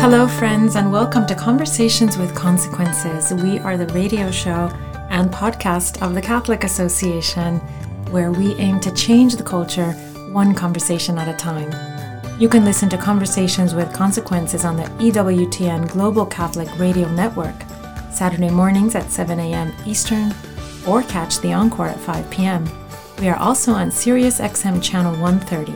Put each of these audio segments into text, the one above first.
Hello, friends, and welcome to Conversations with Consequences. We are the radio show and podcast of the Catholic Association, where we aim to change the culture one conversation at a time. You can listen to Conversations with Consequences on the EWTN Global Catholic Radio Network, Saturday mornings at 7 a.m. Eastern, or catch the encore at 5 p.m. We are also on Sirius XM Channel 130.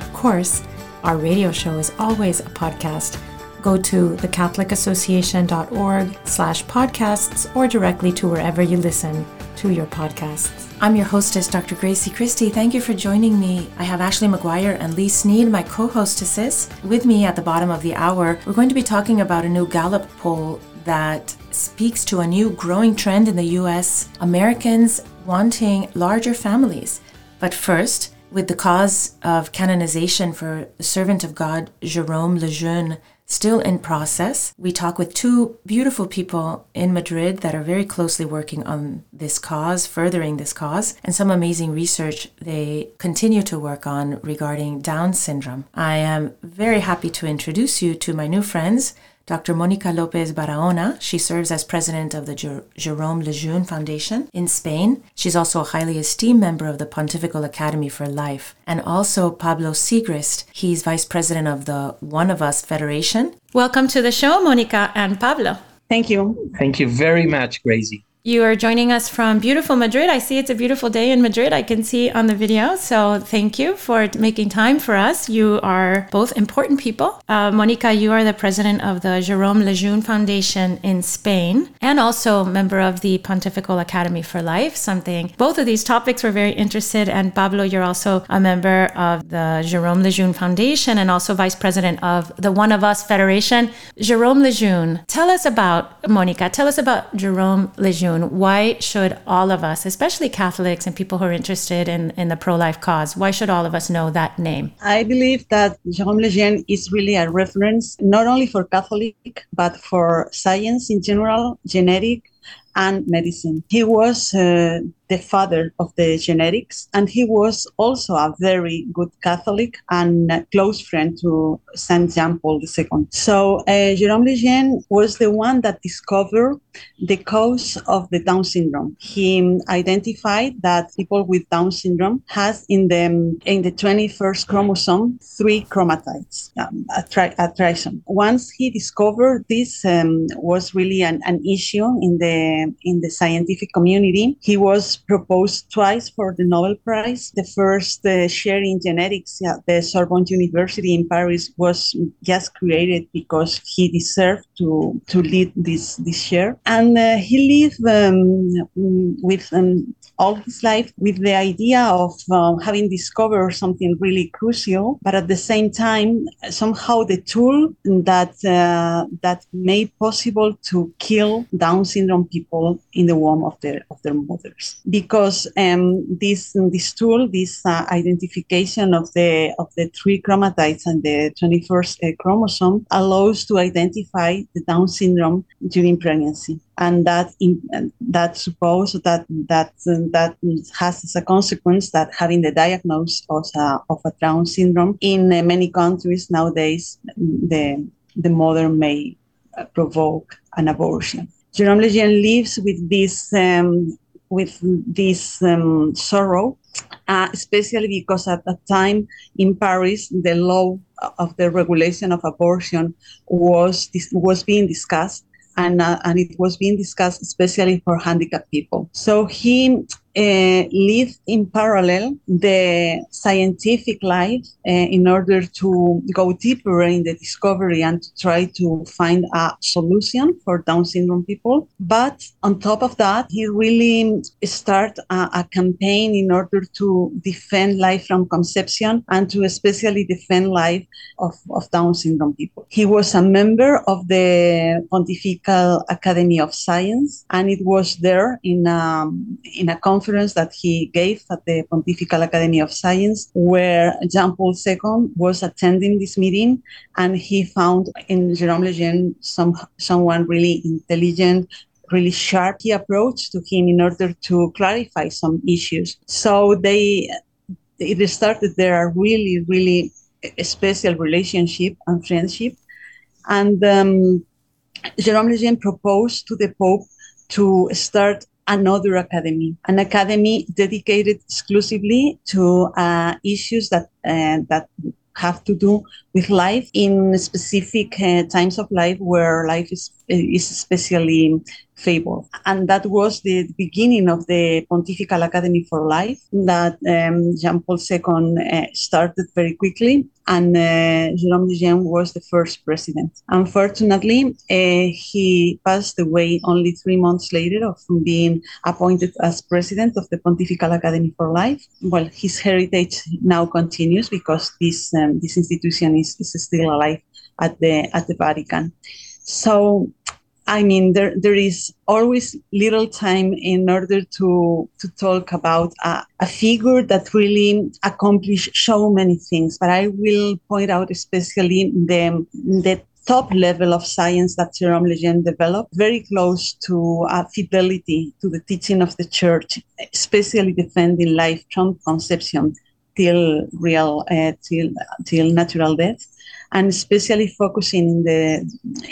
Of course, our radio show is always a podcast go to thecatholicassociation.org slash podcasts or directly to wherever you listen to your podcasts. I'm your hostess, Dr. Grazie Christie. Thank you for joining me. I have Ashley McGuire and Leigh Snead, my co-hostesses. With me at the bottom of the hour, we're going to be talking about a new Gallup poll that speaks to a new growing trend in the US, Americans wanting larger families. But first, with the cause of canonization for the servant of God, Jerome Lejeune, still in process. We talk with two beautiful people in Madrid that are very closely working on this cause, furthering this cause, and some amazing research they continue to work on regarding Down syndrome. I am very happy to introduce you to my new friends. Dr. Monica Lopez Barahona. She serves as president of the Jer- Jerome Lejeune Foundation in Spain. She's also a highly esteemed member of the Pontifical Academy for Life. And also Pablo Siegrist. He's vice president of the One of Us Federation. Welcome to the show, Monica and Pablo. Thank you. Thank you very much, Grazie. You are joining us from beautiful Madrid. I see it's a beautiful day in Madrid. I can see on the video. So thank you for making time for us. You are both important people. Uh, Monica, you are the president of the Jerome Lejeune Foundation in Spain and also member of the Pontifical Academy for Life, something both of these topics were very interested. And Pablo, you're also a member of the Jerome Lejeune Foundation and also vice president of the One of Us Federation. Jerome Lejeune, tell us about, Monica, tell us about Jerome Lejeune why should all of us, especially Catholics and people who are interested in, in the pro life cause, why should all of us know that name? I believe that Jerome Lejeune is really a reference not only for Catholic, but for science in general, genetic, and medicine. He was uh, the father of the genetics, and he was also a very good Catholic and close friend to Saint John Paul II. So uh, Jerome Lejeune was the one that discovered the cause of the Down syndrome. He identified that people with Down syndrome has in the in the 21st chromosome three chromatides, um, a, tri- a. Once he discovered this um, was really an, an issue in the in the scientific community, he was proposed twice for the Nobel Prize. The first uh, share in genetics at the Sorbonne University in Paris was just created because he deserved to, to lead this, this share. And uh, he lived um, with um, all his life with the idea of uh, having discovered something really crucial, but at the same time, somehow the tool that uh, that made possible to kill Down syndrome people in the womb of their of their mothers, because um, this this tool, this uh, identification of the of the three chromatides and the 21st uh, chromosome, allows to identify the Down syndrome during pregnancy and that in, that suppose that that that has as a consequence that having the diagnosis of a, of a Down syndrome in uh, many countries nowadays, the the mother may uh, provoke an abortion. Jerome Lejeune lives with this um, with this um, sorrow, uh, especially because at that time in Paris the law of the regulation of abortion was was being discussed and, uh, and it was being discussed especially for handicapped people. So he uh, live in parallel the scientific life uh, in order to go deeper in the discovery and to try to find a solution for Down syndrome people. But on top of that, he really started a, a campaign in order to defend life from conception and to especially defend life of, of Down syndrome people. He was a member of the Pontifical Academy of Science, and it was there in um, in a conference conference that he gave at the Pontifical Academy of Science, where Jean Paul II was attending this meeting, and he found in Jerome Lejeune some someone really intelligent, really sharp. He approached to him in order to clarify some issues. So they it started there a really really special relationship and friendship And um, Jerome Lejeune proposed to the Pope to start another academy, an academy dedicated exclusively to uh, issues that uh, that have to do with life in specific uh, times of life where life is is especially favored. And that was the beginning of the Pontifical Academy for Life that um, Jean Paul II uh, started very quickly. And uh, Jerome Lejeune was the first president. Unfortunately, uh, he passed away only three months later of being appointed as president of the Pontifical Academy for Life. Well, his heritage now continues because this um, this institution is, is still alive at the at the Vatican. So I mean, there, there is always little time in order to, to talk about a, a, figure that really accomplished so many things. But I will point out especially the, the top level of science that Jerome Lejeune developed, very close to uh, fidelity to the teaching of the church, especially defending life from conception till real, uh, till, till natural death and especially focusing in the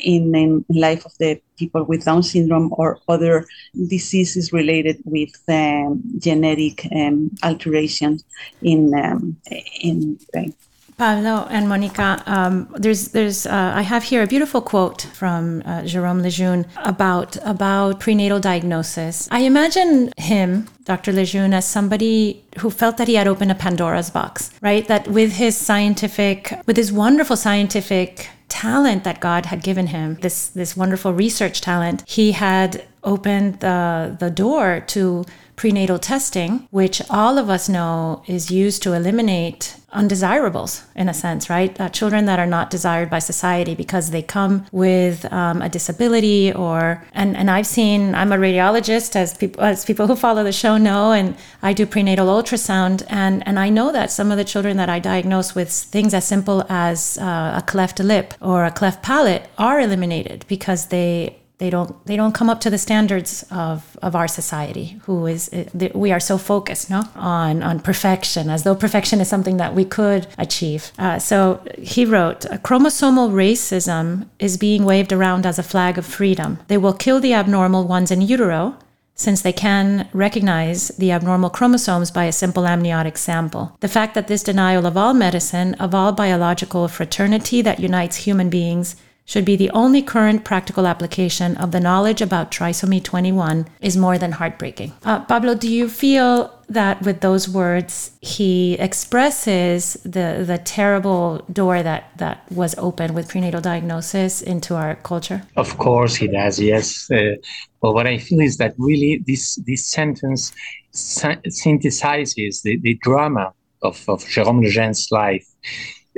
in, in life of the people with Down syndrome or other diseases related with um, genetic um, alterations in um, in brain. Pablo and Monica, um, there's there's uh, I have here a beautiful quote from uh, Jerome Lejeune about about prenatal diagnosis. I imagine him, Dr. Lejeune, as somebody who felt that he had opened a Pandora's box, right? That with his scientific, with his wonderful scientific talent that God had given him, this this wonderful research talent, he had opened the the door to prenatal testing, which all of us know is used to eliminate undesirables in a sense, right? Uh, children that are not desired by society because they come with um, a disability or and and I've seen I'm a radiologist as people as people who follow the show know and I do prenatal ultrasound and and I know that some of the children that I diagnose with things as simple as uh, a cleft lip or a cleft palate are eliminated because they they don't they don't come up to the standards of, of our society who is we are so focused no? On on perfection as though perfection is something that we could achieve. Uh, so he wrote chromosomal racism is being waved around as a flag of freedom. They will kill the abnormal ones in utero since they can recognize the abnormal chromosomes by a simple amniotic sample. The fact that this denial of all medicine, of all biological fraternity that unites human beings, should be the only current practical application of the knowledge about trisomy 21 is more than heartbreaking. Uh, Pablo, do you feel that with those words he expresses the the terrible door that that was open with prenatal diagnosis into our culture? Of course he does. Yes. Uh, well, what I feel is that really this this sentence synthesizes the, the drama of, of Jérôme Lejeune's life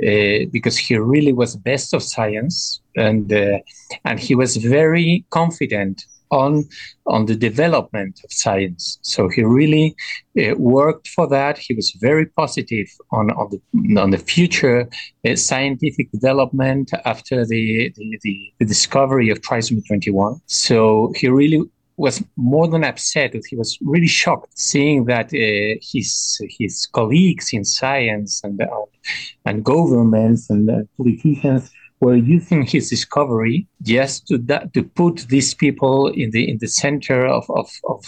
uh, because he really was best of science and uh, and he was very confident on on the development of science. So he really uh, worked for that. He was very positive on on the on the future uh, scientific development after the, the, the the discovery of trisomy 21. So he really was more than upset. He was really shocked seeing that uh, his his colleagues in science and and governments and uh, politicians were using his discovery just to that, to put these people in the in the center of of of,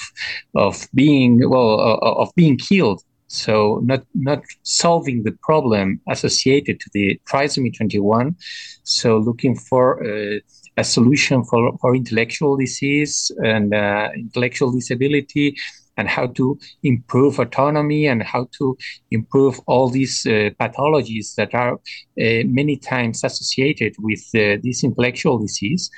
of being well uh, of being killed. So not not solving the problem associated to the trisomy 21. So looking for uh, a solution for, for intellectual disease and uh, intellectual disability and how to improve autonomy and how to improve all these uh, pathologies that are uh, many times associated with uh, this intellectual disease,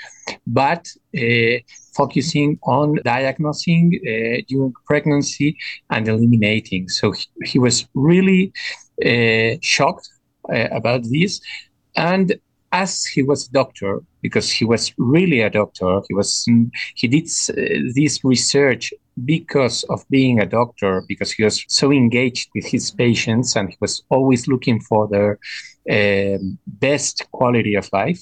but uh, focusing on diagnosing uh, during pregnancy and eliminating. So he, he was really uh, shocked about this. And as he was a doctor, because he was really a doctor, he was he did uh, this research because of being a doctor, because he was so engaged with his patients and he was always looking for their uh, best quality of life.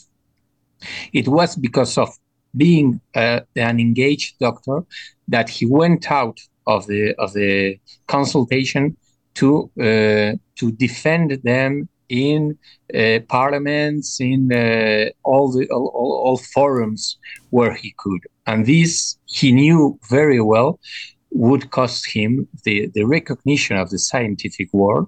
It was because of being uh, an engaged doctor that he went out of the of the consultation to uh, to defend them in uh, parliaments, in uh, all the all, all, all, forums where he could, and this he knew very well would cost him the, the recognition of the scientific world.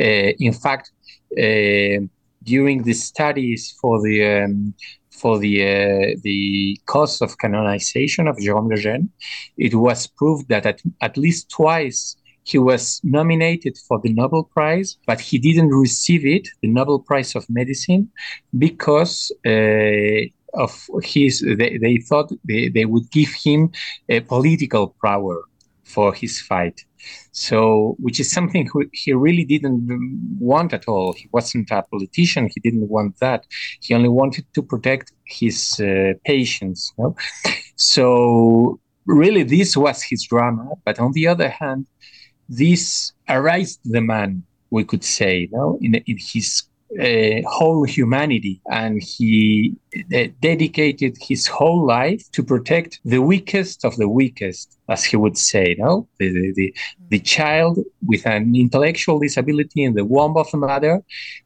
Uh, in fact, uh, during the studies for the um, for the uh, the cause of canonization of Jérôme Lejeune, it was proved that at, at least twice he was nominated for the Nobel Prize, but he didn't receive it, the Nobel Prize of Medicine, because uh, of his. They, they thought they, they would give him a political power for his fight. So, which is something he really didn't want at all. He wasn't a politician. He didn't want that. He only wanted to protect his uh, patients. Know? So, really, this was his drama. But on the other hand, this aroused the man, we could say, know, in, in his uh, whole humanity and he uh, dedicated his whole life to protect the weakest of the weakest as he would say no the, the, the, the child with an intellectual disability in the womb of the mother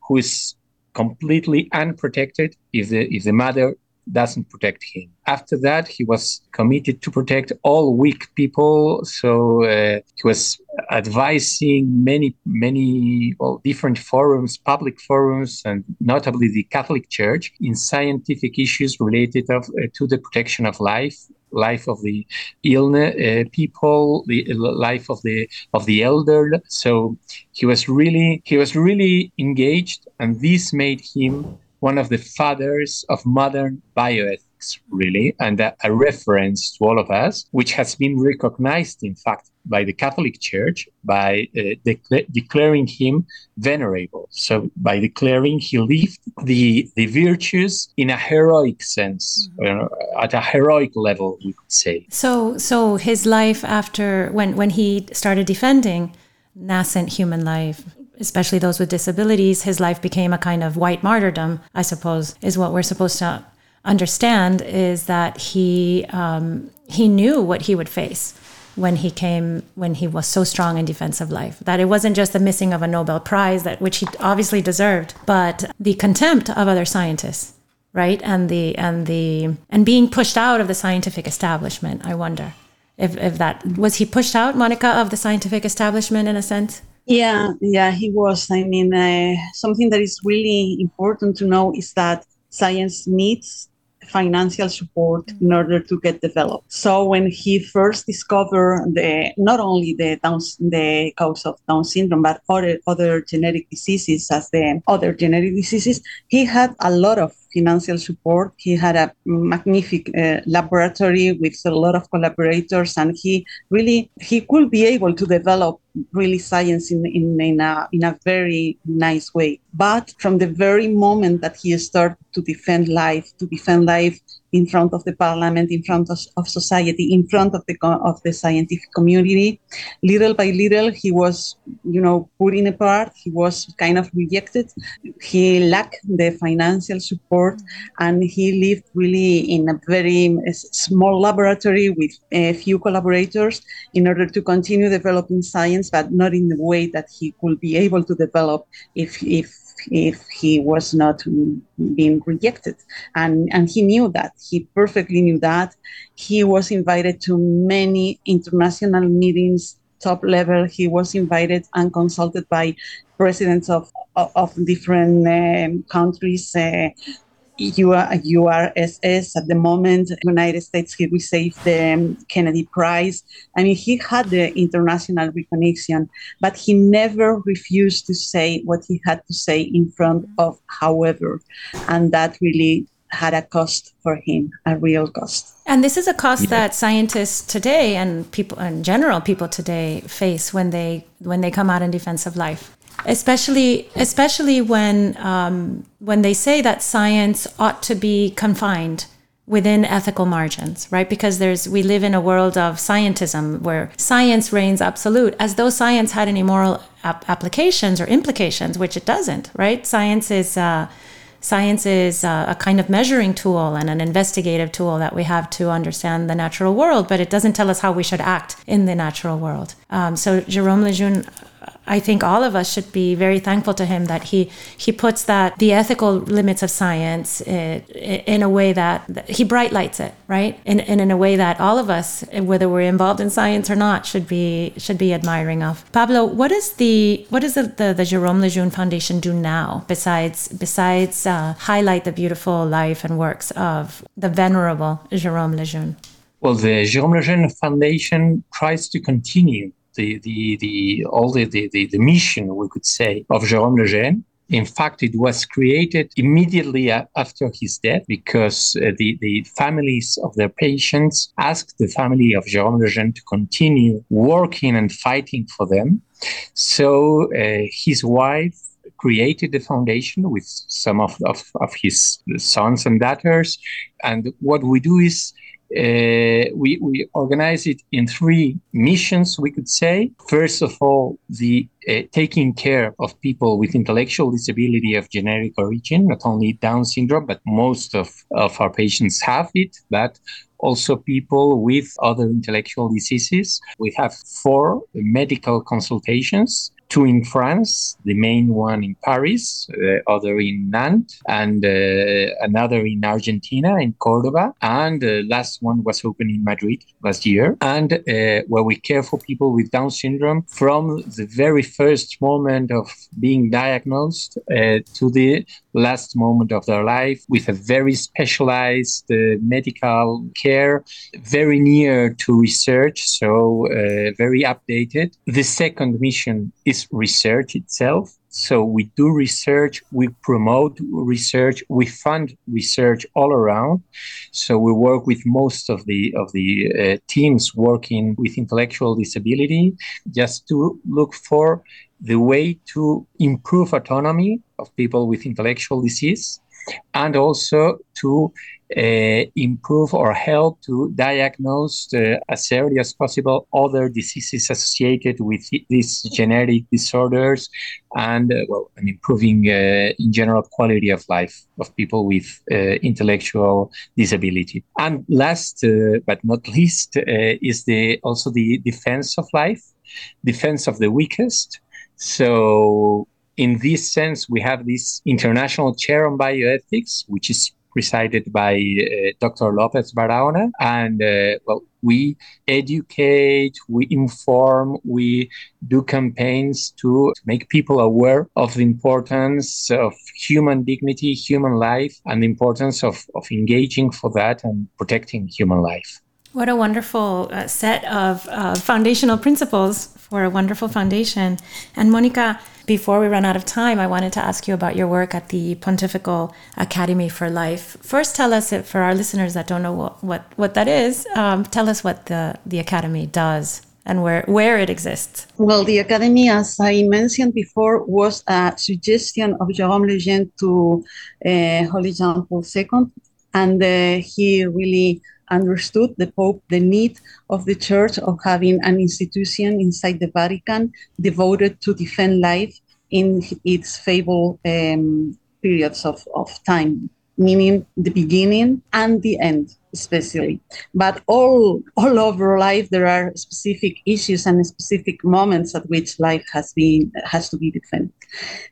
who is completely unprotected if the if the mother doesn't protect him. After that, he was committed to protect all weak people. So uh, he was advising many, many well, different forums, public forums, and notably the Catholic Church in scientific issues related of, uh, to the protection of life, life of the illness uh, people, the life of the of the elder. So he was really he was really engaged, and this made him one of the fathers of modern bioethics, really, and a, a, reference to all of us, which has been recognized, in fact, by the Catholic Church by uh, de- declaring him venerable. So, by declaring he lived the, the virtues in a heroic sense, mm-hmm. uh, at a heroic level, we could say. So, so his life after when when he started defending nascent human life especially those with disabilities, his life became a kind of white martyrdom, I suppose, is what we're supposed to understand is that he um, he knew what he would face when he came when he was so strong in defense of life. That it wasn't just the missing of a nobel prize that which he obviously deserved but the contempt of other scientists right? And the and the and being pushed out of the scientific establishment i wonder if if that was he pushed out monica of the scientific establishment in a sense? Yeah, yeah, he was. I mean, uh, something that is really important to know is that science needs financial support in order to get developed. So when he first discovered the not only the Down, the cause of Down syndrome, but other other genetic diseases as the other genetic diseases, he had a lot of financial support. He had a magnificent uh, laboratory with a lot of collaborators, and he really he could be able to develop really science in, in, in, a, in a very nice way. But from the very moment that he started to defend life, to defend life in front of the parliament, in front of, of society, in front of the of the scientific community. Little by little, he was, you know, put in a part. He was kind of rejected. He lacked the financial support, and he lived really in a very eh, small laboratory with a few collaborators in order to continue developing science, but not in the way that he could be able to develop if if if he was not being rejected. And, and he knew that. He perfectly knew that. He was invited to many international meetings, top level. He was invited and consulted by presidents of, of, of different um, countries, uh, URSS at the moment, United States, he received the Kennedy Prize. I mean, he had the international recognition, but he never refused to say what he had to say in front of however. And that really had a cost for him, a real cost. And this is a cost yeah. that scientists today and people in general, people today face when they when they come out in defense of life especially especially when um, when they say that science ought to be confined within ethical margins, right? Because there's we live in a world of scientism where science reigns absolute, as though science had any moral ap- applications or implications, which it doesn't, right? Science is uh, science is uh, a kind of measuring tool and an investigative tool that we have to understand the natural world, but it doesn't tell us how we should act in the natural world. Um, so Jerome Lejeune I think all of us should be very thankful to him that he he puts that the ethical limits of science in, uh, in a way that, that he bright lights it, right? And, and in a way that all of us, whether we're involved in science or not, should be should be admiring of. Pablo, what is the what does the, the, the Jerome Lejeune Foundation do now besides besides uh, highlight the beautiful life and works of the venerable Jerome Lejeune? Well, the Jerome Lejeune Foundation tries to continue the, the, the all the, the, the, mission, we could say, of Jerome Lejeune. In fact, it was created immediately after his death because uh, the, the families of their patients asked the family of Jerome Lejeune to continue working and fighting for them. So uh, his wife created the foundation with some of, of, of his sons and daughters. And what we do is uh, we, we organize it in three missions, we could say. First of all, the uh, taking care of people with intellectual disability of generic origin, not only Down syndrome, but most of, of our patients have it, but also people with other intellectual diseases. We have four medical consultations two in France, the main one in Paris, the other in Nantes, and uh, another in Argentina, in Cordoba, and the last one was open in Madrid last year, and uh, where we care for people with Down syndrome from the very first moment of being diagnosed uh, to the last moment of their life with a very specialized uh, medical care, very near to research, so uh, very updated. The second mission is research itself. So we do research, we promote research, we fund research all around. So we work with most of the of the uh, teams working with intellectual disability, just to look for the way to improve autonomy of people with intellectual disease and also to uh, improve or help to diagnose uh, as early as possible other diseases associated with these genetic disorders and uh, well and improving uh, in general quality of life of people with uh, intellectual disability. And last but not least is the also the defense of life defense of the weakest so in this sense, we have this international chair on bioethics, which is presided by uh, Dr. Lopez Barahona. And uh, well, we educate, we inform, we do campaigns to make people aware of the importance of human dignity, human life, and the importance of, of engaging for that and protecting human life. What a wonderful uh, set of uh, foundational principles for a wonderful foundation. And Monica, before we run out of time, I wanted to ask you about your work at the Pontifical Academy for Life. First, tell us, for our listeners that don't know what, what, what that is, um, tell us what the, the Academy does and where, where it exists. Well, the Academy, as I mentioned before, was a suggestion of Jerome Lejeune to uh, Holy John Paul II. And uh, he really understood the Pope the need of the Church of having an institution inside the Vatican devoted to defend life in its fabled um, periods of, of time, meaning the beginning and the end especially. But all all over life there are specific issues and specific moments at which life has been has to be defended.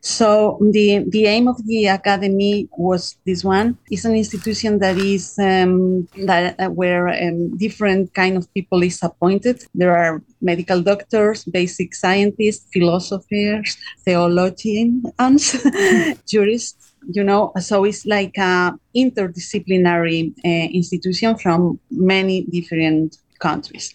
So the the aim of the academy was this one. It's an institution that is um, that uh, where um, different kind of people is appointed. There are medical doctors, basic scientists, philosophers, theologians, jurists you know so it's like a interdisciplinary uh, institution from many different countries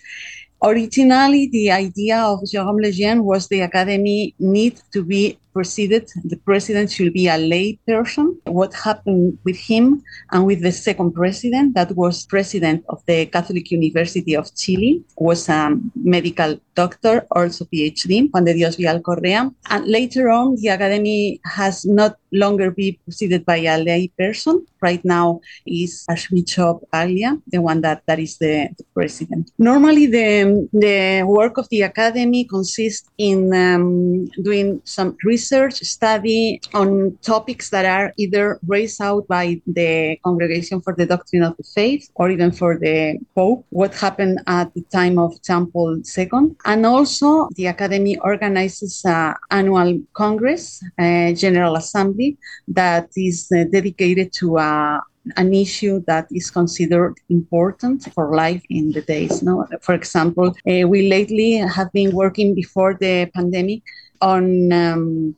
originally the idea of Jerome Lejeune was the academy need to be presided, the president should be a lay person. What happened with him and with the second president, that was president of the Catholic University of Chile, was a medical doctor, also PhD, Juan de Dios Vial Correa. And later on, the academy has not longer be preceded by a lay person. Right now is Archbishop Paglia, the one that, that is the, the president. Normally, the, the work of the academy consists in um, doing some research research study on topics that are either raised out by the Congregation for the Doctrine of the Faith or even for the Pope, what happened at the time of John Paul II. And also, the Academy organizes an annual Congress, a General Assembly, that is uh, dedicated to a an issue that is considered important for life in the days. No, for example, uh, we lately have been working before the pandemic on um,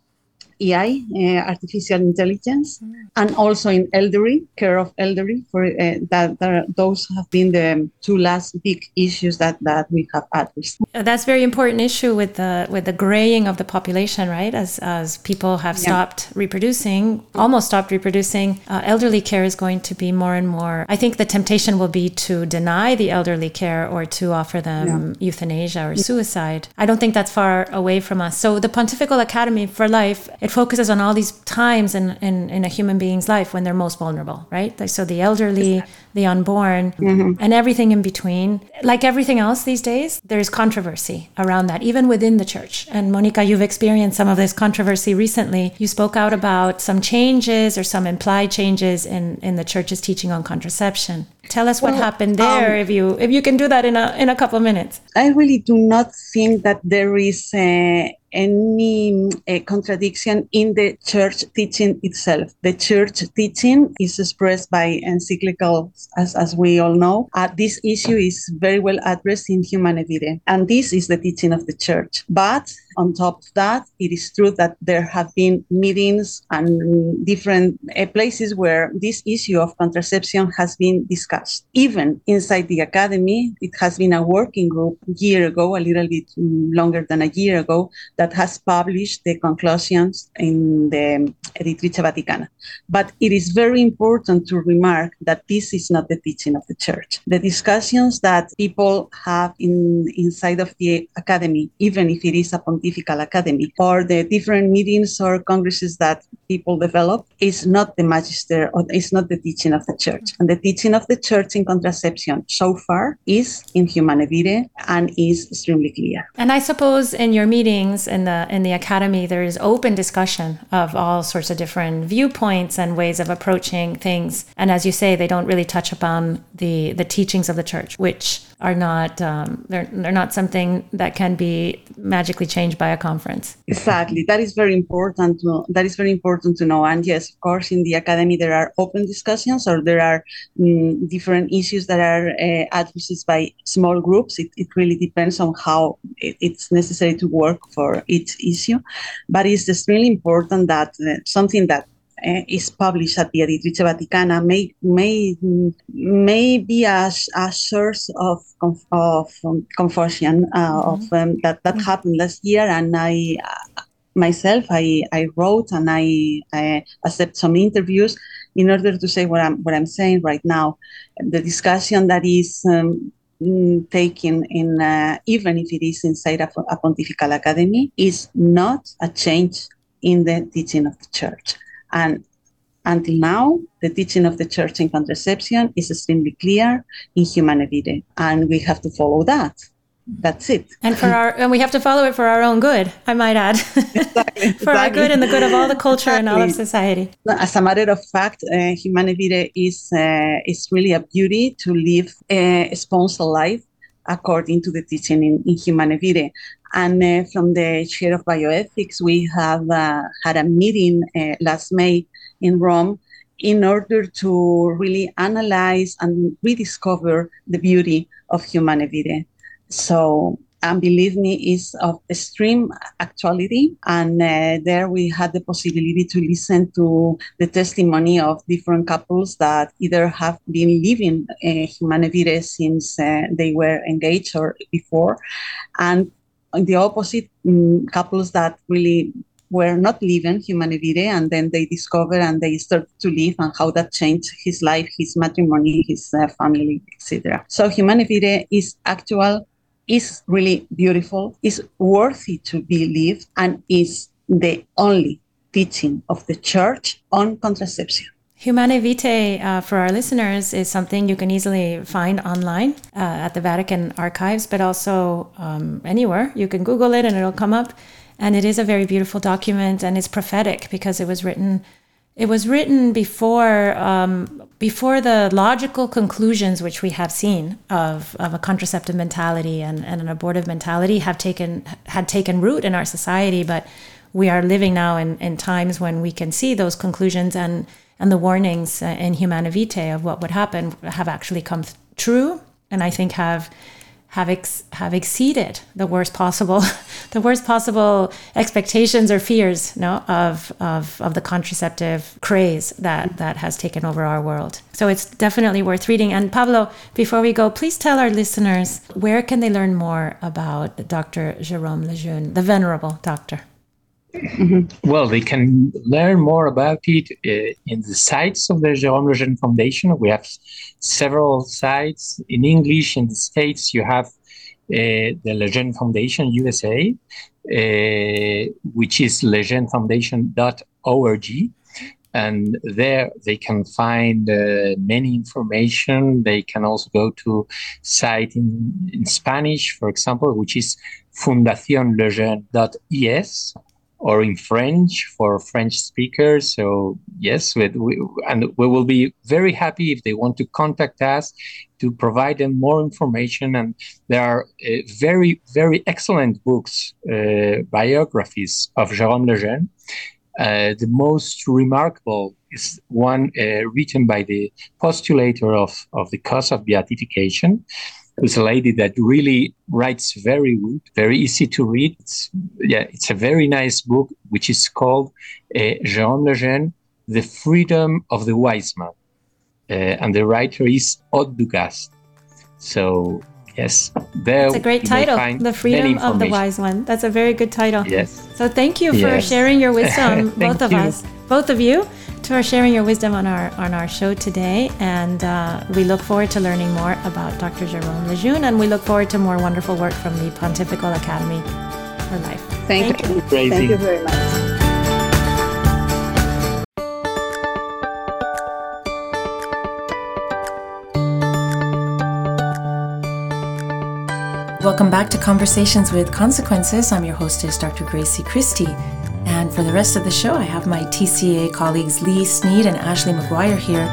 AI, uh, artificial intelligence, mm. and also in elderly care of elderly. For uh, that, that, those have been the two last big issues that that we have addressed. Uh, that's very important issue with the with the graying of the population, right? As as people have yeah. stopped reproducing, almost stopped reproducing, uh, elderly care is going to be more and more. I think the temptation will be to deny the elderly care or to offer them yeah. euthanasia or suicide. I don't think that's far away from us. So the Pontifical Academy for Life it focuses on all these times in, in, in a human being's life when they're most vulnerable, right? So the elderly, the unborn, mm-hmm. and everything in between. Like everything else these days, there's controversy around that, even within the church. And Monica, you've experienced some of this controversy recently. You spoke out about some changes or some implied changes in, in the church's teaching on contraception. Tell us what well, happened there, um, if you if you can do that in a in a couple of minutes. I really do not think that there is a, any uh, contradiction in the church teaching itself. The church teaching is expressed by encyclical, as, as we all know. Uh, this issue is very well addressed in Humanae Vitae, and this is the teaching of the church. But on top of that, it is true that there have been meetings and different uh, places where this issue of contraception has been discussed. Even inside the academy, it has been a working group a year ago, a little bit longer than a year ago, that has published the conclusions in the Editrice Vaticana. But it is very important to remark that this is not the teaching of the church. The discussions that people have in inside of the academy, even if it is a pontifical academy, or the different meetings or congresses that people develop, is not the magister or is not the teaching of the church. And the teaching of the church in contraception so far is in Humanae Vitae and is extremely clear. And I suppose in your meetings in the in the academy there is open discussion of all sorts of different viewpoints and ways of approaching things. And as you say, they don't really touch upon the the teachings of the church, which are not um, they're they're not something that can be magically changed by a conference. Exactly, that is very important. To, that is very important to know. And yes, of course, in the academy there are open discussions, or there are um, different issues that are uh, addressed by small groups. It, it really depends on how it, it's necessary to work for each issue, but it's extremely important that uh, something that uh, is published at the Editrice Vaticana may may may be a, a source of of um, confusion uh, mm-hmm. of um, that that mm-hmm. happened last year, and I uh, myself I, I wrote and I, I accept some interviews in order to say what I'm what I'm saying right now. The discussion that is um, taken in, uh, even if it is inside a, a pontifical academy, is not a change in the teaching of the church. And until now, the teaching of the church in contraception is extremely clear in Humanae Vitae, and we have to follow that. That's it. And for our, and we have to follow it for our own good. I might add, exactly, for exactly. our good and the good of all the culture exactly. and all of society. As a matter of fact, uh, Vitae is uh, is really a beauty to live a sponsored life according to the teaching in, in Vitae. And uh, from the chair of bioethics, we have uh, had a meeting uh, last May in Rome in order to really analyze and rediscover the beauty of Humanae Vitae. So, and believe me, is of extreme actuality. And uh, there we had the possibility to listen to the testimony of different couples that either have been living uh, Humanae Vitae since uh, they were engaged or before, and the opposite, um, couples that really were not living Humanae Vitae and then they discover and they start to live and how that changed his life, his matrimony, his uh, family, etc. So Humanae Vitae is actual, is really beautiful, is worthy to be lived, and is the only teaching of the church on contraception. Humanae Vitae, uh, for our listeners, is something you can easily find online uh, at the Vatican archives, but also um, anywhere. You can Google it and it'll come up. and it is a very beautiful document, and it's prophetic because it was written. It was written before um, before the logical conclusions which we have seen of, of a contraceptive mentality and, and an abortive mentality have taken had taken root in our society, but we are living now in, in times when we can see those conclusions and and the warnings uh, in Humanae Vitae of what would happen have actually come true, and I think have have ex- have exceeded the worst possible the worst possible expectations or fears no of, of of the contraceptive craze that that has taken over our world. So it's definitely worth reading. And pablo before we go please tell our listeners where can they learn more about dr jerome lejeune the venerable doctor Mm-hmm. Well, they can learn more about it uh, in the sites of the Lejeune Foundation. We have several sites in English. In the States, you have uh, the Lejeune Foundation USA, uh, which is lejeunefoundation.org. And there they can find uh, many information. They can also go to site in, in Spanish, for example, which is fundacionlejeune.es or in French for French speakers. So yes, we, and we will be very happy if they want to contact us to provide them more information. And there are uh, very, very excellent books, uh, biographies of Jérôme Lejeune. Uh, the most remarkable is one uh, written by the postulator of, of the cause of beatification, who's a lady that really writes very good, very easy to read. It's, yeah, it's a very nice book, which is called uh, Jean Lejeune, The Freedom of the Wise Man. Uh, and the writer is Aude Dugast. So, yes, there It's a great title, The Freedom of the Wise One. That's a very good title. Yes. So, thank you for yes. sharing your wisdom, both of you. us, both of you for sharing your wisdom on our on our show today, and uh, we look forward to learning more about Dr. Jerome Lejeune, and we look forward to more wonderful work from the Pontifical Academy for Life. Thank, Thank you. you. Thank you very much. Welcome back to Conversations with Consequences. I'm your hostess, Dr. Grazie Christie. And for the rest of the show, I have my TCA colleagues Leigh Snead and Ashley McGuire here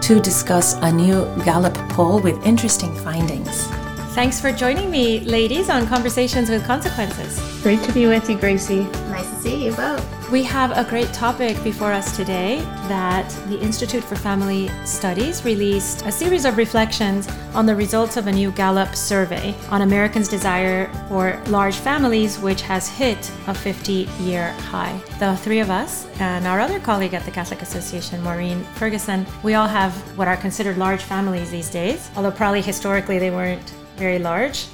to discuss a new Gallup poll with interesting findings. Thanks for joining me, ladies, on Conversations with Consequences. Great to be with you, Grazie. Nice to see you both. We have a great topic before us today that the Institute for Family Studies released a series of reflections on the results of a new Gallup survey on Americans' desire for large families, which has hit a 50 year high. The three of us and our other colleague at the Catholic Association, Maureen Ferguson, we all have what are considered large families these days, although probably historically they weren't very large.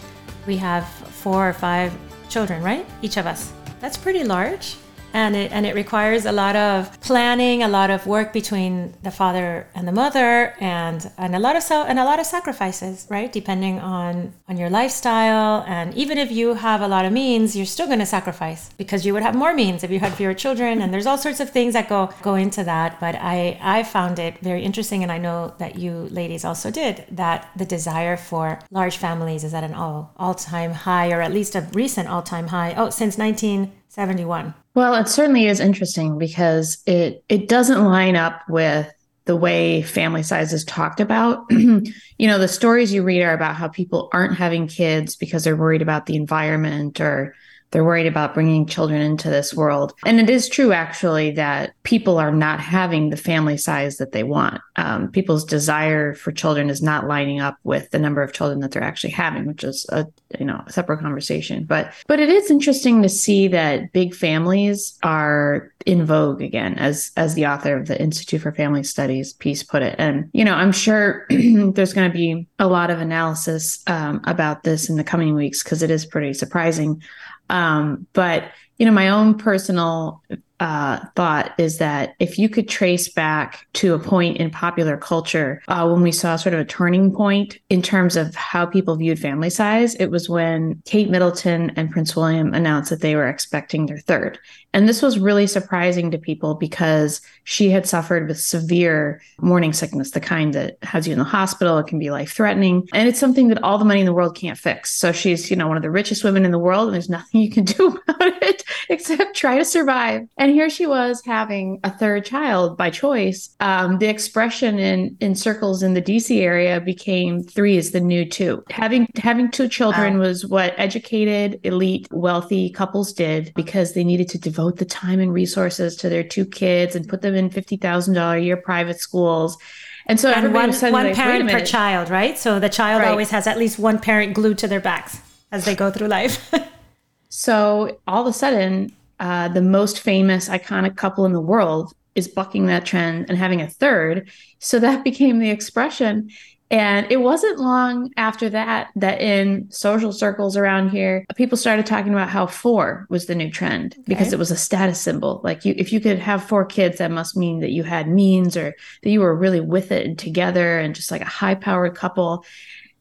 We have four or five children, right? Each of us. That's pretty large and it and it requires a lot of planning, a lot of work between the father and the mother, and and a lot of so and a lot of sacrifices, right? Depending on on your lifestyle, and even if you have a lot of means, you're still going to sacrifice because you would have more means if you had fewer children, and there's all sorts of things that go go into that. But I I found it very interesting, and I know that you ladies also did that the desire for large families is at an all all time high, or at least a recent all time high. Oh, since 1971. Well, it certainly is interesting because it it doesn't line up with the way family size is talked about. you know, the stories you read are about how people aren't having kids because they're worried about the environment or they're worried about bringing children into this world. And it is true, actually, that people are not having the family size that they want. Um, people's desire for children is not lining up with the number of children that they're actually having, which is a you know a separate conversation. But but it is interesting to see that big families are in vogue again, as as the author of the Institute for Family Studies piece put it. And you know, I'm sure there's going to be a lot of analysis um, about this in the coming weeks because it is pretty surprising. Um, but you know, my own personal uh, thought is that if you could trace back to a point in popular culture uh, when we saw sort of a turning point in terms of how people viewed family size, it was when Kate Middleton and Prince William announced that they were expecting their third. And this was really surprising to people because she had suffered with severe morning sickness, the kind that has you in the hospital. It can be life threatening. And it's something that all the money in the world can't fix. So she's, you know, one of the richest women in the world, and there's nothing you can do about it except try to survive. And here she was having a third child by choice. Um, the expression in, in circles in the DC area became three is the new two. Having having two children wow. was what educated, elite, wealthy couples did because they needed to devote the time and resources to their two kids and put them in $50,000 a year private schools. And so and one, one like, parent per child, right? So the child right. always has at least one parent glued to their backs as they go through life. so all of a sudden, uh, the most famous, iconic couple in the world is bucking that trend and having a third. So that became the expression. And it wasn't long after that that in social circles around here, people started talking about how four was the new trend okay. because it was a status symbol. Like you, if you could have four kids, that must mean that you had means or that you were really with it and together and just like a high powered couple.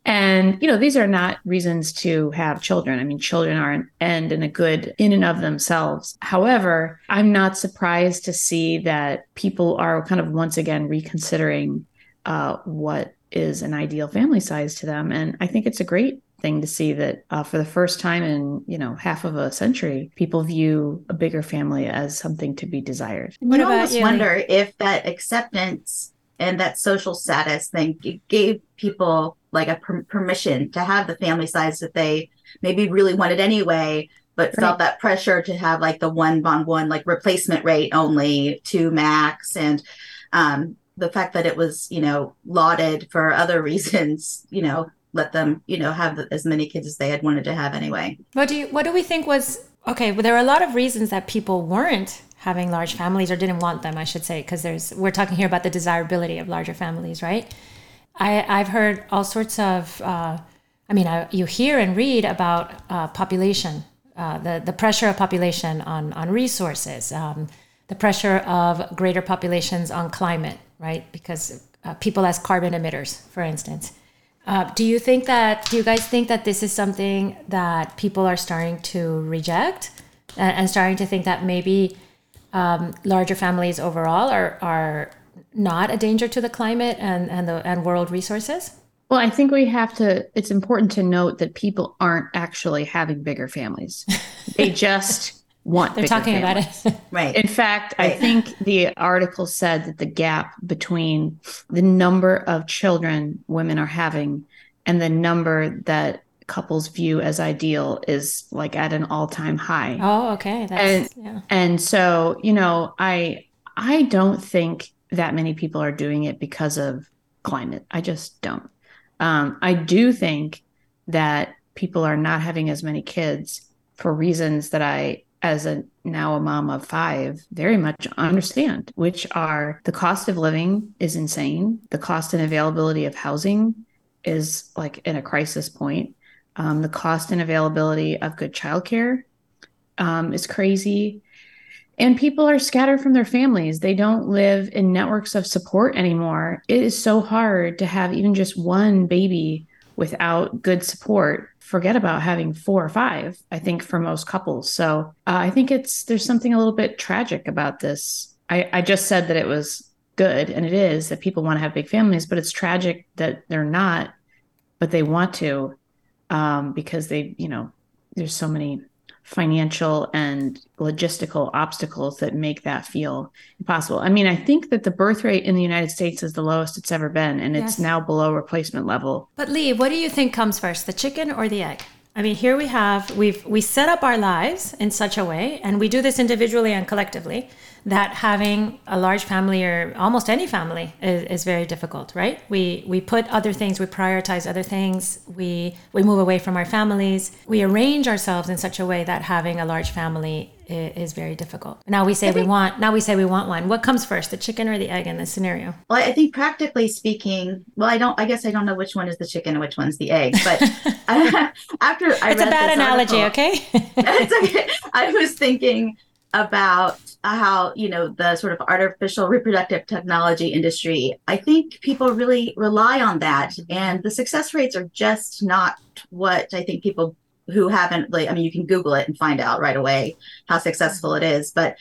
And, you know, these are not reasons to have children. I mean, children are an end and a good in and of themselves. However, I'm not surprised to see that people are kind of once again reconsidering uh, what is an ideal family size to them. And I think it's a great thing to see that uh, for the first time in you know half of a century, people view a bigger family as something to be desired. What you almost you? wonder if that acceptance and that social status thing gave people like a per- permission to have the family size that they maybe really wanted anyway but right. felt that pressure to have like the one on one like replacement rate only to max and um the fact that it was you know lauded for other reasons you know let them you know have as many kids as they had wanted to have anyway what do you what do we think was okay well there are a lot of reasons that people weren't having large families or didn't want them i should say because there's we're talking here about the desirability of larger families right i i've heard all sorts of uh, i mean I, you hear and read about uh, population uh, the the pressure of population on on resources um, the pressure of greater populations on climate right? Because uh, people as carbon emitters, for instance. Uh, do you think that, do you guys think that this is something that people are starting to reject and, and starting to think that maybe um, larger families overall are, are not a danger to the climate and, and, the, and world resources? Well, I think we have to, it's important to note that people aren't actually having bigger families. They just want they're talking families. about it right in fact right. i think the article said that the gap between the number of children women are having and the number that couples view as ideal is like at an all-time high oh okay That's, and, yeah. and so you know i i don't think that many people are doing it because of climate. I just don't. Um, i do think that people are not having as many kids for reasons that i as a now a mom of five very much understand which are the cost of living is insane. The cost and availability of housing is like in a crisis point. Um, the cost and availability of good childcare um, is crazy and people are scattered from their families. They don't live in networks of support anymore. It is so hard to have even just one baby without good support. Forget about having four or five i think for most couples. So uh, i think it's there's something a little bit tragic about this. I, I just said that it was good and it is that people want to have big families but it's tragic that they're not but they want to um, because they you know there's so many financial and logistical obstacles that make that feel impossible. I mean, I think that the birth rate in the United States is the lowest it's ever been, and yes. it's now below replacement level. But Leigh, what do you think comes first, the chicken or the egg? I mean, here we have we've we set up our lives in such a way, and we do this individually and collectively that having a large family or almost any family is, is, very difficult right? We we put other things we prioritize other things we we move away from our families. We arrange ourselves in such a way that having a large family is, is very difficult. Now we say think, we want now we say we want one. What comes first the chicken or the egg in this scenario? Well i think practically speaking well i don't i guess i don't know which one is the chicken and which one's the egg but after I it's a bad analogy article, okay? It's okay. I was thinking about how you know the sort of artificial reproductive technology industry i think people really rely on that. And the success rates are just not what i think people who haven't like i mean you can google it and find out right away how successful it is. But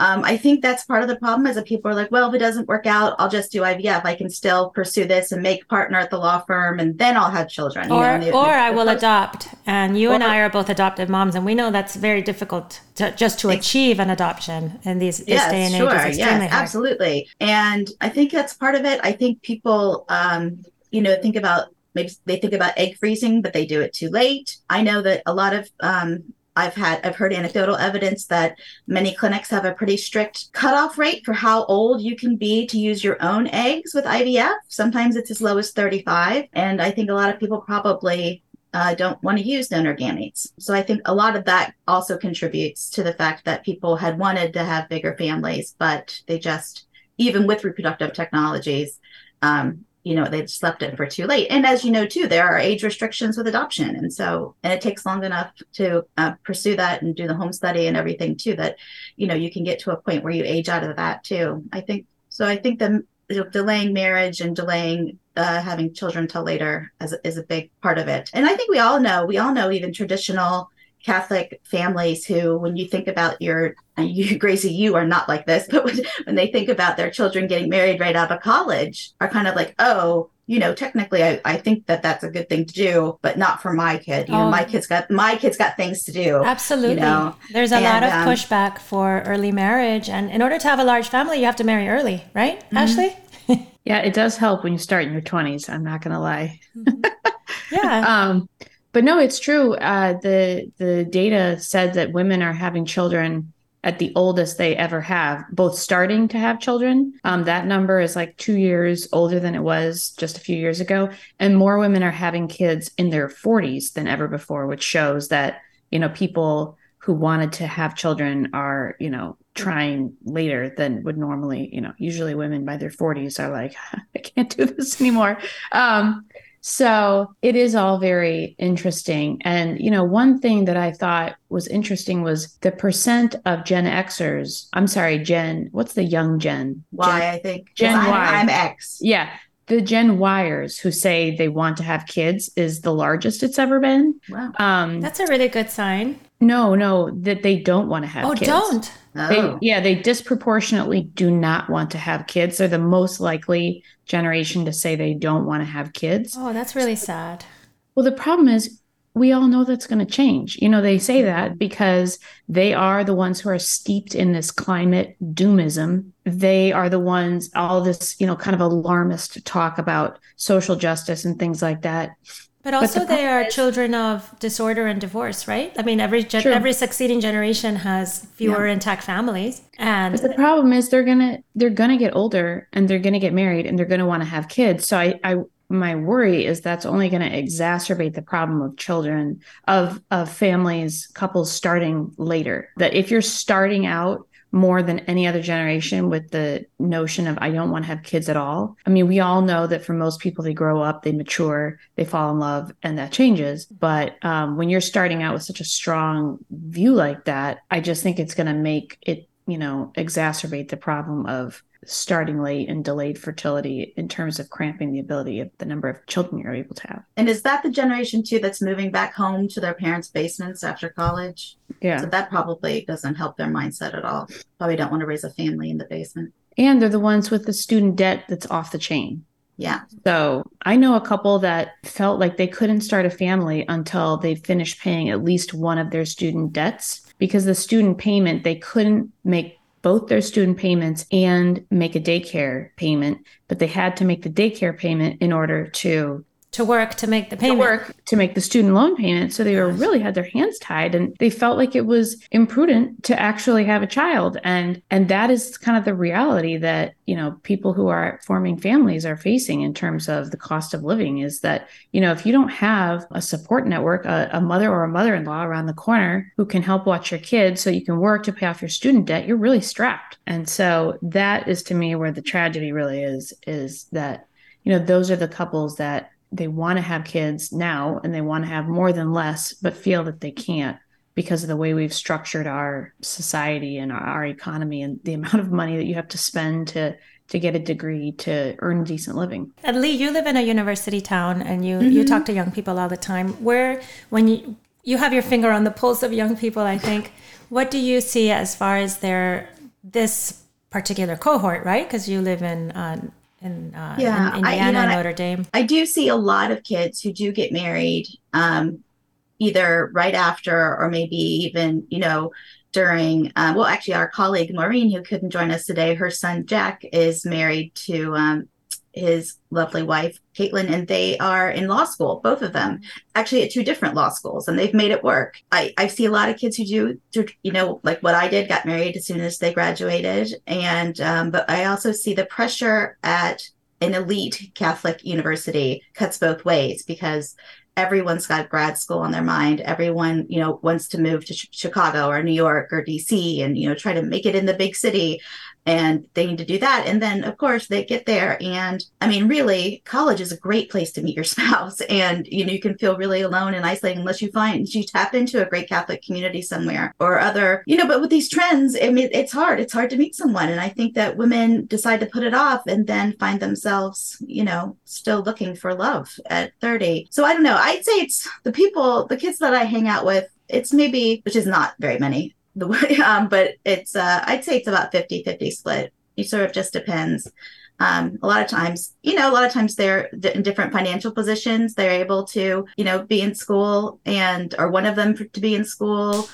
um, I think that's part of the problem is that people are like, well, if it doesn't work out, I'll just do IVF. I can still pursue this and make partner at the law firm, and then I'll have children. Or, you know, or the, I will adopt. And you or, and I are both adopted moms, and we know that's very difficult to, just to achieve an adoption in these this yes, day and age. Sure, yes, hard. yes, absolutely. And I think that's part of it. I think people, um, you know, think about maybe they think about egg freezing, but they do it too late. I know that a lot of um, I've had I've heard anecdotal evidence that many clinics have a pretty strict cutoff rate for how old you can be to use your own eggs with IVF. Sometimes it's as low as 35, and I think a lot of people probably uh, don't want to use donor gametes. So I think a lot of that also contributes to the fact that people had wanted to have bigger families, but they just even with reproductive technologies. Um, you know they just left it for too late. And as you know too there are age restrictions with adoption. And so and it takes long enough to uh, pursue that and do the home study and everything too that you know you can get to a point where you age out of that too. I think so i think the you know, delaying marriage and delaying uh, having children till later is, is a big part of it. And i think we all know we all know even traditional Catholic families who, when you think about your, you, Grazie, you are not like this, but when, when, they think about their children getting married right out of college, are kind of like, oh, you know, technically, I, I think that that's a good thing to do, but not for my kid. You oh. know, my kids got my kids got things to do. Absolutely. You know? There's a and, lot of um, pushback for early marriage, and in order to have a large family, you have to marry early, right, mm-hmm. Ashley? yeah, it does help when you start in your 20s. I'm not gonna lie. yeah. um, but no, it's true. Uh, the the data said that women are having children at the oldest they ever have, both starting to have children. Um, that number is like two years older than it was just a few years ago, and more women are having kids in their 40s than ever before, which shows that you know people who wanted to have children are you know trying later than would normally you know usually women by their 40s are like i can't do this anymore um, so it is all very interesting. And, you know, one thing that I thought was interesting was the percent of Gen Xers. I'm sorry, Gen, what's the young Gen? Y, Gen, I think. Gen I'm, Y. I'm X. Yeah. The Gen Yers who say they want to have kids is the largest it's ever been. Wow. Um, That's a really good sign. No, no, that they don't want to have oh, kids. don't. Oh. They, yeah, they disproportionately do not want to have kids. They're the most likely generation to say they don't want to have kids. Oh, that's really sad. Well, the problem is we all know that's going to change. You know, they say that because they are the ones who are steeped in this climate doomism. They are the ones, all this, you know, kind of alarmist talk about social justice and things like that. But also, but the they are is, children of disorder and divorce, right? I mean, every gen- every succeeding generation has fewer yeah. intact families, and but the problem is they're gonna they're gonna get older and they're gonna get married and they're gonna want to have kids. So I, I my worry is that's only going to exacerbate the problem of children of of families couples starting later. That if you're starting out more than any other generation with the notion of I don't want to have kids at all. I mean, we all know that for most people, they grow up, they mature, they fall in love, and that changes. But um, when you're starting out with such a strong view like that, I just think it's going to make it, you know, exacerbate the problem of starting late and delayed fertility in terms of cramping the ability of the number of children you're able to have. And is that the generation too that's moving back home to their parents' basements after college? Yeah. So that probably doesn't help their mindset at all. Probably don't want to raise a family in the basement. And they're the ones with the student debt that's off the chain. Yeah. So I know a couple that felt like they couldn't start a family until they finished paying at least one of their student debts because the student payment, they couldn't make both their student payments and make a daycare payment, but they had to make the daycare payment in order to to work to make the payment. To work to make the student loan payment. So they were really had their hands tied and they felt like it was imprudent to actually have a child. And and that is kind of the reality that, you know, people who are forming families are facing in terms of the cost of living is that, you know, if you don't have a support network, a, a mother or a mother-in-law around the corner who can help watch your kids so you can work to pay off your student debt, you're really strapped. And so that is to me where the tragedy really is, is that, you know, those are the couples that they want to have kids now and they want to have more than less, but feel that they can't because of the way we've structured our society and our economy and the amount of money that you have to spend to to get a degree to earn a decent living. And Leigh, you live in a university town and you mm-hmm. you talk to young people all the time. Where when you you have your finger on the pulse of young people, I think, what do you see as far as their this particular cohort, right? Because you live in uh, in, uh, yeah, in Indiana, I, you know, Notre Dame. I, I, do see a lot of kids who do get married, um, either right after or maybe even you know during uh, well actually our colleague maureen who couldn't join us today her son jack is married to um, his lovely wife caitlin and they are in law school both of them actually at two different law schools and they've made it work. I, I see a lot of kids who do you know like what i did got married as soon as they graduated and um, but i also see the pressure at an elite catholic university cuts both ways because everyone's got grad school on their mind. Everyone you know wants to move to ch- chicago or new york or dc and you know try to make it in the big city and they need to do that. And then of course they get there and i mean really college is a great place to meet your spouse. And you know you can feel really alone and isolated unless you find you tap into a great catholic community somewhere or other you know but with these trends i mean it's hard. It's hard to meet someone. And i think that women decide to put it off and then find themselves you know still looking for love at 30 so i don't know. I'd say it's the people the kids that i hang out with it's maybe which is not very many the way um, but it's uh, i'd say it's about 50 50 split. It sort of just depends. Um, a lot of times you know a lot of times they're in different financial positions. They're able to you know be in school and or one of them to be in school.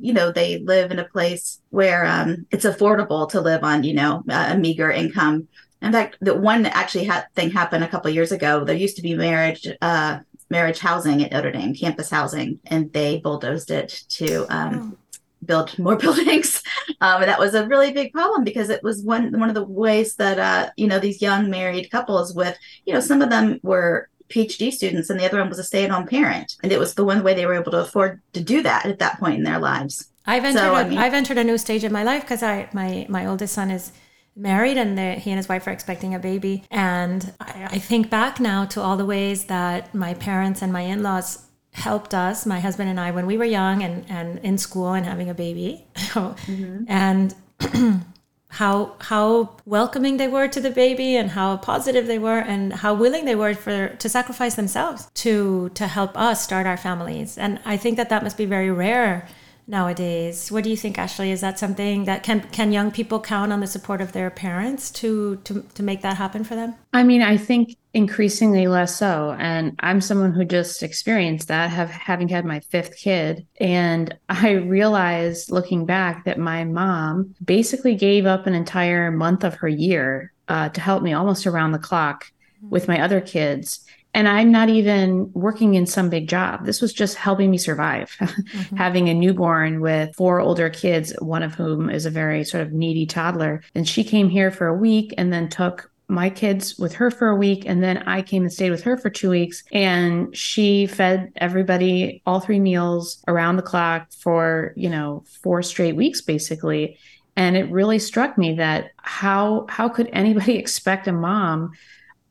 You know they live in a place where um, it's affordable to live on you know a, meager income. In fact the one actually had thing happened a couple years ago. There used to be marriage uh, marriage housing at Notre Dame, campus housing, and they bulldozed it to um, oh build more buildings. Um, that was a really big problem because it was one one of the ways that uh, you know these young married couples with you know some of them were PhD students and the other one was a stay-at-home parent, and it was the one way they were able to afford to do that at that point in their lives. I've entered so, a, I mean, I've entered a new stage in my life because I my my oldest son is married and he and his wife are expecting a baby and I, I think back now to all the ways that my parents and my in-laws helped us, my husband and I, when we were young and, and in school and having a baby. mm-hmm. And how how welcoming they were to the baby and how positive they were and how willing they were for to sacrifice themselves to to help us start our families. And I think that that must be very rare nowadays. What do you think, Ashley? Is that something that can can young people count on the support of their parents to to to make that happen for them? I mean, I think increasingly less so. And I'm someone who just experienced that, have having had my fifth kid. And I realized looking back that my mom basically gave up an entire month of her year uh, to help me almost around the clock with my other kids and I'm not even working in some big job. This was just helping me survive. Mm-hmm. Having a newborn with four older kids, one of whom is a very sort of needy toddler. And she came here for a week and then took my kids with her for a week and then I came and stayed with her for 2 weeks and she fed everybody all three meals around the clock for, you know, four straight weeks basically. And it really struck me that how how could anybody expect a mom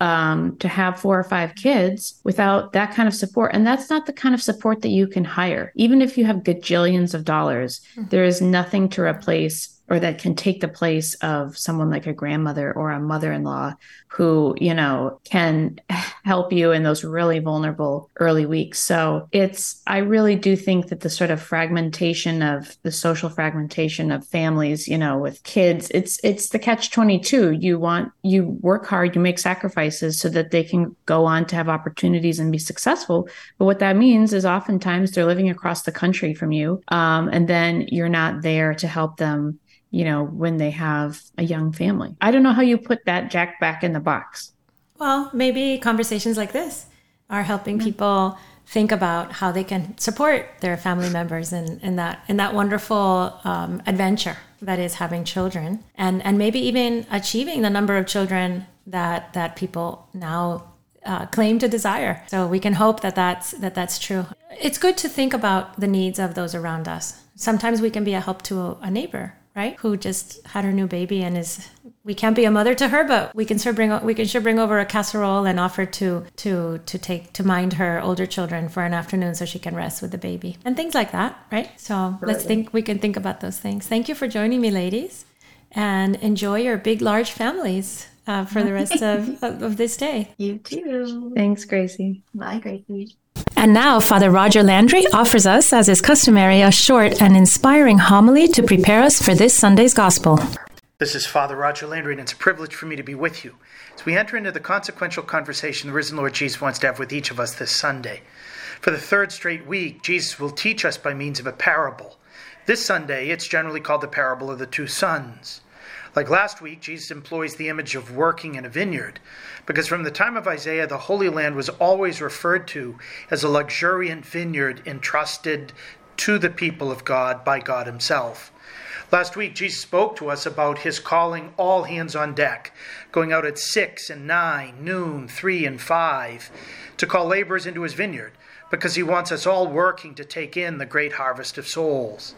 um, to have four or five kids without that kind of support. And that's not the kind of support that you can hire. Even if you have gajillions of dollars, mm-hmm. there is nothing to replace or that can take the place of someone like a grandmother or a mother-in-law who you know can help you in those really vulnerable early weeks. So it's i really do think that the sort of fragmentation of the social fragmentation of families you know with kids it's it's the catch 22 you want you work hard you make sacrifices so that they can go on to have opportunities and be successful. But what that means is oftentimes they're living across the country from you um, and then you're not there to help them you know, when they have a young family. I don't know how you put that jack back in the box. Well, maybe conversations like this are helping mm-hmm. people think about how they can support their family members in, in that in that wonderful um, adventure that is having children and and maybe even achieving the number of children that that people now uh, claim to desire. So we can hope that that's that that's true. It's good to think about the needs of those around us. Sometimes we can be a help to a, a neighbor right? Who just had her new baby and is we can't be a mother to her, but we can sure bring we can sure bring over a casserole and offer to to to take to mind her older children for an afternoon so she can rest with the baby and things like that, right? So let's think we can think about those things. Thank you for joining me, ladies, and enjoy your big large families. Uh, for the rest of, of this day. You too. Thanks, Grazie. Bye, Grazie. And now, Father Roger Landry offers us, as is customary, a short and inspiring homily to prepare us for this Sunday's Gospel. This is Father Roger Landry, and it's a privilege for me to be with you as we enter into the consequential conversation the risen Lord Jesus wants to have with each of us this Sunday. For the third straight week, Jesus will teach us by means of a parable. This Sunday, it's generally called the parable of the two sons. Like last week, Jesus employs the image of working in a vineyard, because from the time of Isaiah, the Holy Land was always referred to as a luxuriant vineyard entrusted to the people of God by God Himself. Last week, Jesus spoke to us about his calling all hands on deck, going out at 6 and 9, noon, 3 and 5, to call laborers into his vineyard because he wants us all working to take in the great harvest of souls.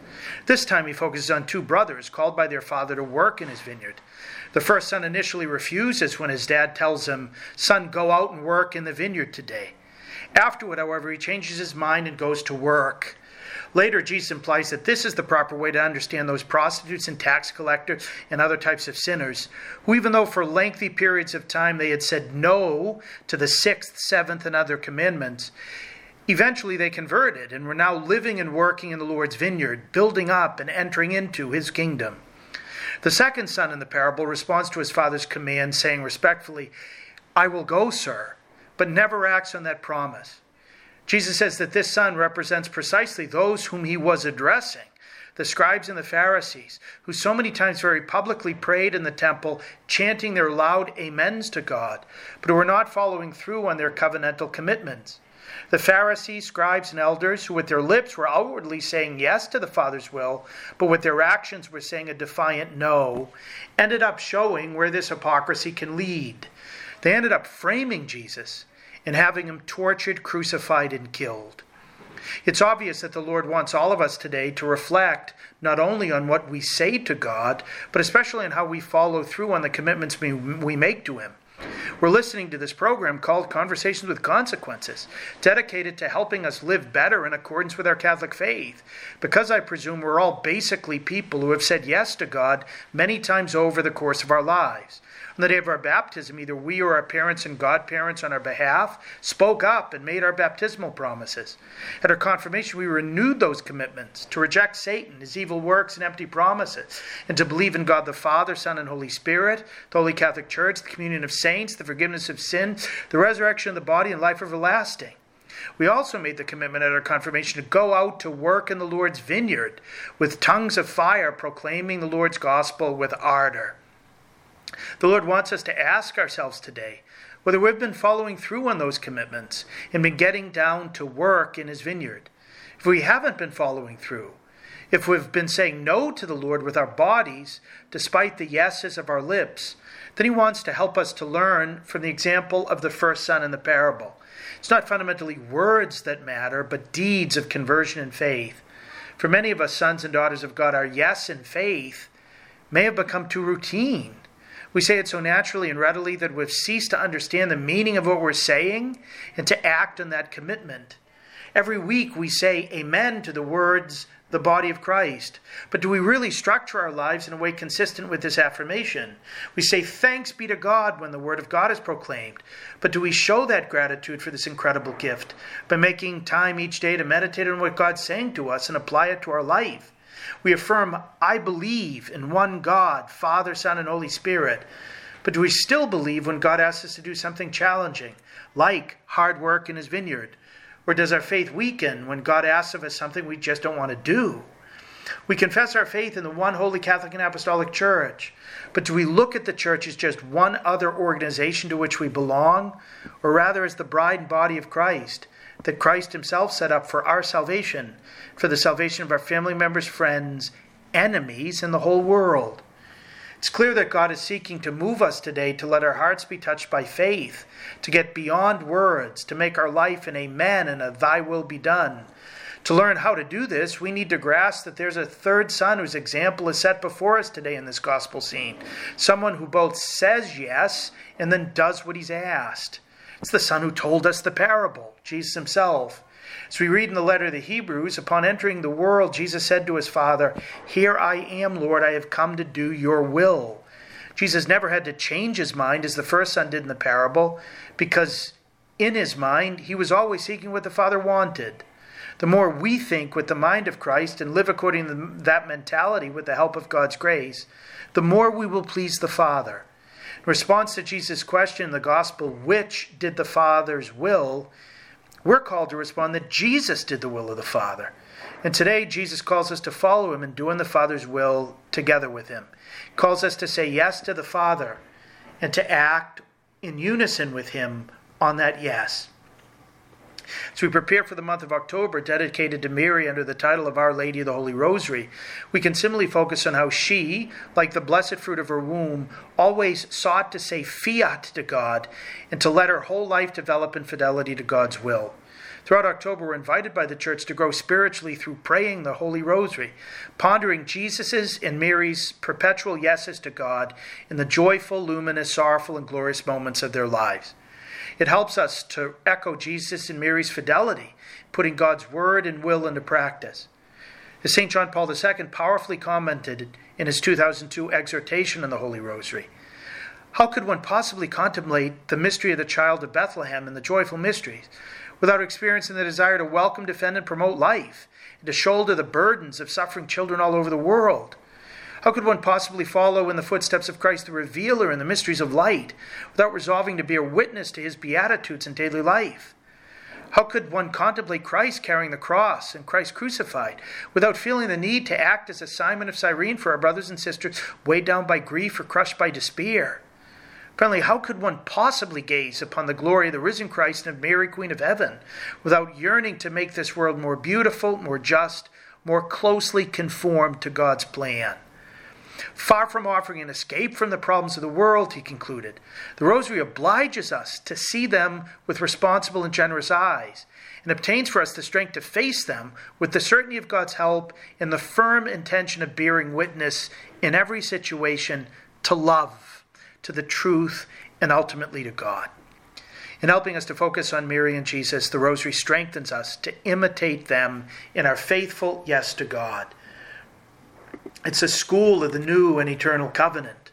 This time he focuses on two brothers called by their father to work in his vineyard. The first son initially refuses when his dad tells him, Son, go out and work in the vineyard today. Afterward, however, he changes his mind and goes to work. Later, Jesus implies that this is the proper way to understand those prostitutes and tax collectors and other types of sinners, who, even though for lengthy periods of time they had said no to the sixth, seventh, and other commandments, Eventually, they converted and were now living and working in the Lord's vineyard, building up and entering into his kingdom. The second son in the parable responds to his father's command, saying respectfully, I will go, sir, but never acts on that promise. Jesus says that this son represents precisely those whom he was addressing the scribes and the Pharisees, who so many times very publicly prayed in the temple, chanting their loud amens to God, but who were not following through on their covenantal commitments. The Pharisees, scribes, and elders, who with their lips were outwardly saying yes to the Father's will, but with their actions were saying a defiant no, ended up showing where this hypocrisy can lead. They ended up framing Jesus and having him tortured, crucified, and killed. It's obvious that the Lord wants all of us today to reflect not only on what we say to God, but especially on how we follow through on the commitments we, make to Him. We're listening to this program called Conversations with Consequences, dedicated to helping us live better in accordance with our Catholic faith. Because I presume we're all basically people who have said yes to God many times over the course of our lives. On the day of our baptism, either we or our parents and godparents on our behalf spoke up and made our baptismal promises. At our confirmation, we renewed those commitments to reject Satan, his evil works, and empty promises, and to believe in God the Father, Son, and Holy Spirit, the Holy Catholic Church, the communion of saints, the forgiveness of sin, the resurrection of the body, and life everlasting. We also made the commitment at our confirmation to go out to work in the Lord's vineyard with tongues of fire, proclaiming the Lord's gospel with ardor. The Lord wants us to ask ourselves today whether we've been following through on those commitments and been getting down to work in His vineyard. If we haven't been following through, if we've been saying no to the Lord with our bodies, despite the yeses of our lips, then He wants to help us to learn from the example of the first son in the parable. It's not fundamentally words that matter, but deeds of conversion and faith. For many of us, sons and daughters of God, our yes in faith may have become too routine we say it so naturally and readily that we've ceased to understand the meaning of what we're saying and to act on that commitment. Every week we say amen to the words, the body of Christ. But do we really structure our lives in a way consistent with this affirmation? We say thanks be to God when the word of God is proclaimed. But do we show that gratitude for this incredible gift by making time each day to meditate on what God's saying to us and apply it to our life? We affirm, I believe in one God, Father, Son, and Holy Spirit. But do we still believe when God asks us to do something challenging, like hard work in His vineyard? Or does our faith weaken when God asks of us something we just don't want to do? We confess our faith in the one holy Catholic and Apostolic Church, but do we look at the church as just one other organization to which we belong, or rather as the bride and body of Christ? That Christ Himself set up for our salvation, for the salvation of our family members, friends, enemies, and the whole world. It's clear that God is seeking to move us today to let our hearts be touched by faith, to get beyond words, to make our life an amen and a thy will be done, To learn how to do this, we need to grasp that there's a third son whose example is set before us today in this gospel scene. Someone who both says yes and then does what he's asked. It's the son who told us the parable, Jesus himself. As we read in the letter to the Hebrews, upon entering the world, Jesus said to his Father, Here I am, Lord, I have come to do your will. Jesus never had to change his mind as the first son did in the parable, because in his mind, he was always seeking what the Father wanted. The more we think with the mind of Christ and live according to that mentality with the help of God's grace, the more we will please the Father. In response to Jesus' question in the Gospel, which did the Father's will, we're called to respond that Jesus did the will of the Father. And today, Jesus calls us to follow him in doing the Father's will together with him. He calls us to say yes to the Father and to act in unison with him on that yes. As we prepare for the month of October, dedicated to Mary under the title of Our Lady of the Holy Rosary, we can similarly focus on how she, like the blessed fruit of her womb, always sought to say fiat to God and to let her whole life develop in fidelity to God's will. Throughout October, we're invited by the Church to grow spiritually through praying the Holy Rosary, pondering Jesus's and Mary's perpetual yeses to God in the joyful, luminous, sorrowful, and glorious moments of their lives. It helps us to echo Jesus and Mary's fidelity, putting God's word and will into practice. As St. John Paul II powerfully commented in his 2002 exhortation on the Holy Rosary, how could one possibly contemplate the mystery of the child of Bethlehem and the joyful mysteries without experiencing the desire to welcome, defend, and promote life, and to shoulder the burdens of suffering children all over the world. How could one possibly follow in the footsteps of Christ, the revealer in the mysteries of light, without resolving to bear witness to his beatitudes in daily life? How could one contemplate Christ carrying the cross and Christ crucified without feeling the need to act as a Simon of Cyrene for our brothers and sisters weighed down by grief or crushed by despair? Apparently, how could one possibly gaze upon the glory of the risen Christ and of Mary, Queen of Heaven, without yearning to make this world more beautiful, more just, more closely conformed to God's plan? Far from offering an escape from the problems of the world, he concluded, the Rosary obliges us to see them with responsible and generous eyes, and obtains for us the strength to face them with the certainty of God's help and the firm intention of bearing witness in every situation to love to the truth, and ultimately to God. In helping us to focus on Mary and Jesus, the Rosary strengthens us to imitate them in our faithful yes to God. It's a school of the new and eternal covenant.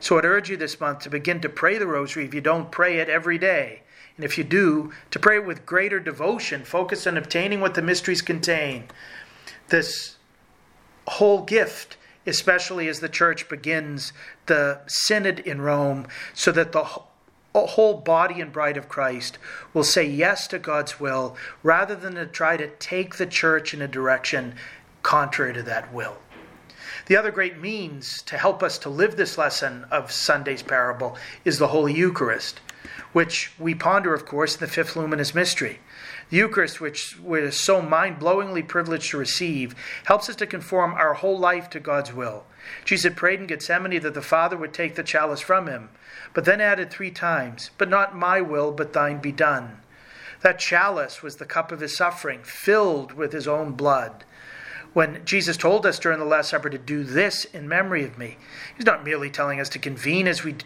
So I'd urge you this month to begin to pray the Rosary if you don't pray it every day. And if you do, to pray it with greater devotion, focus on obtaining what the mysteries contain. This whole gift especially as the church begins the synod in Rome, so that the whole body and bride of Christ will say yes to God's will rather than to try to take the church in a direction contrary to that will. The other great means to help us to live this lesson of Sunday's parable is the Holy Eucharist, which we ponder, of course, in the fifth luminous mystery. The Eucharist, which we're so mind blowingly privileged to receive, helps us to conform our whole life to God's will. Jesus prayed in Gethsemane that the Father would take the chalice from him, but then added three times, But not my will, but thine be done. That chalice was the cup of his suffering, filled with his own blood. When Jesus told us during the Last Supper to do this in memory of me, he's not merely telling us to convene as we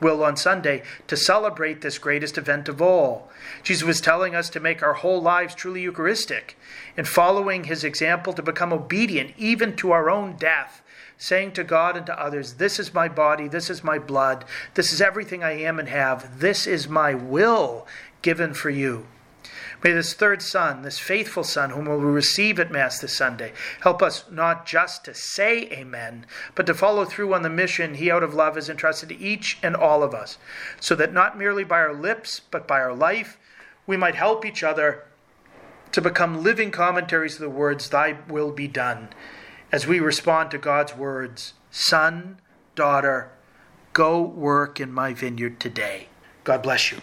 will on Sunday to celebrate this greatest event of all. Jesus was telling us to make our whole lives truly Eucharistic and following his example to become obedient even to our own death, saying to God and to others, This is my body, this is my blood, this is everything I am and have, this is my will given for you. May this third Son, this faithful Son, whom we will receive at Mass this Sunday, help us not just to say Amen, but to follow through on the mission He, out of love, has entrusted to each and all of us, so that not merely by our lips, but by our life, we might help each other to become living commentaries of the words, Thy will be done, as we respond to God's words, Son, daughter, go work in my vineyard today. God bless you.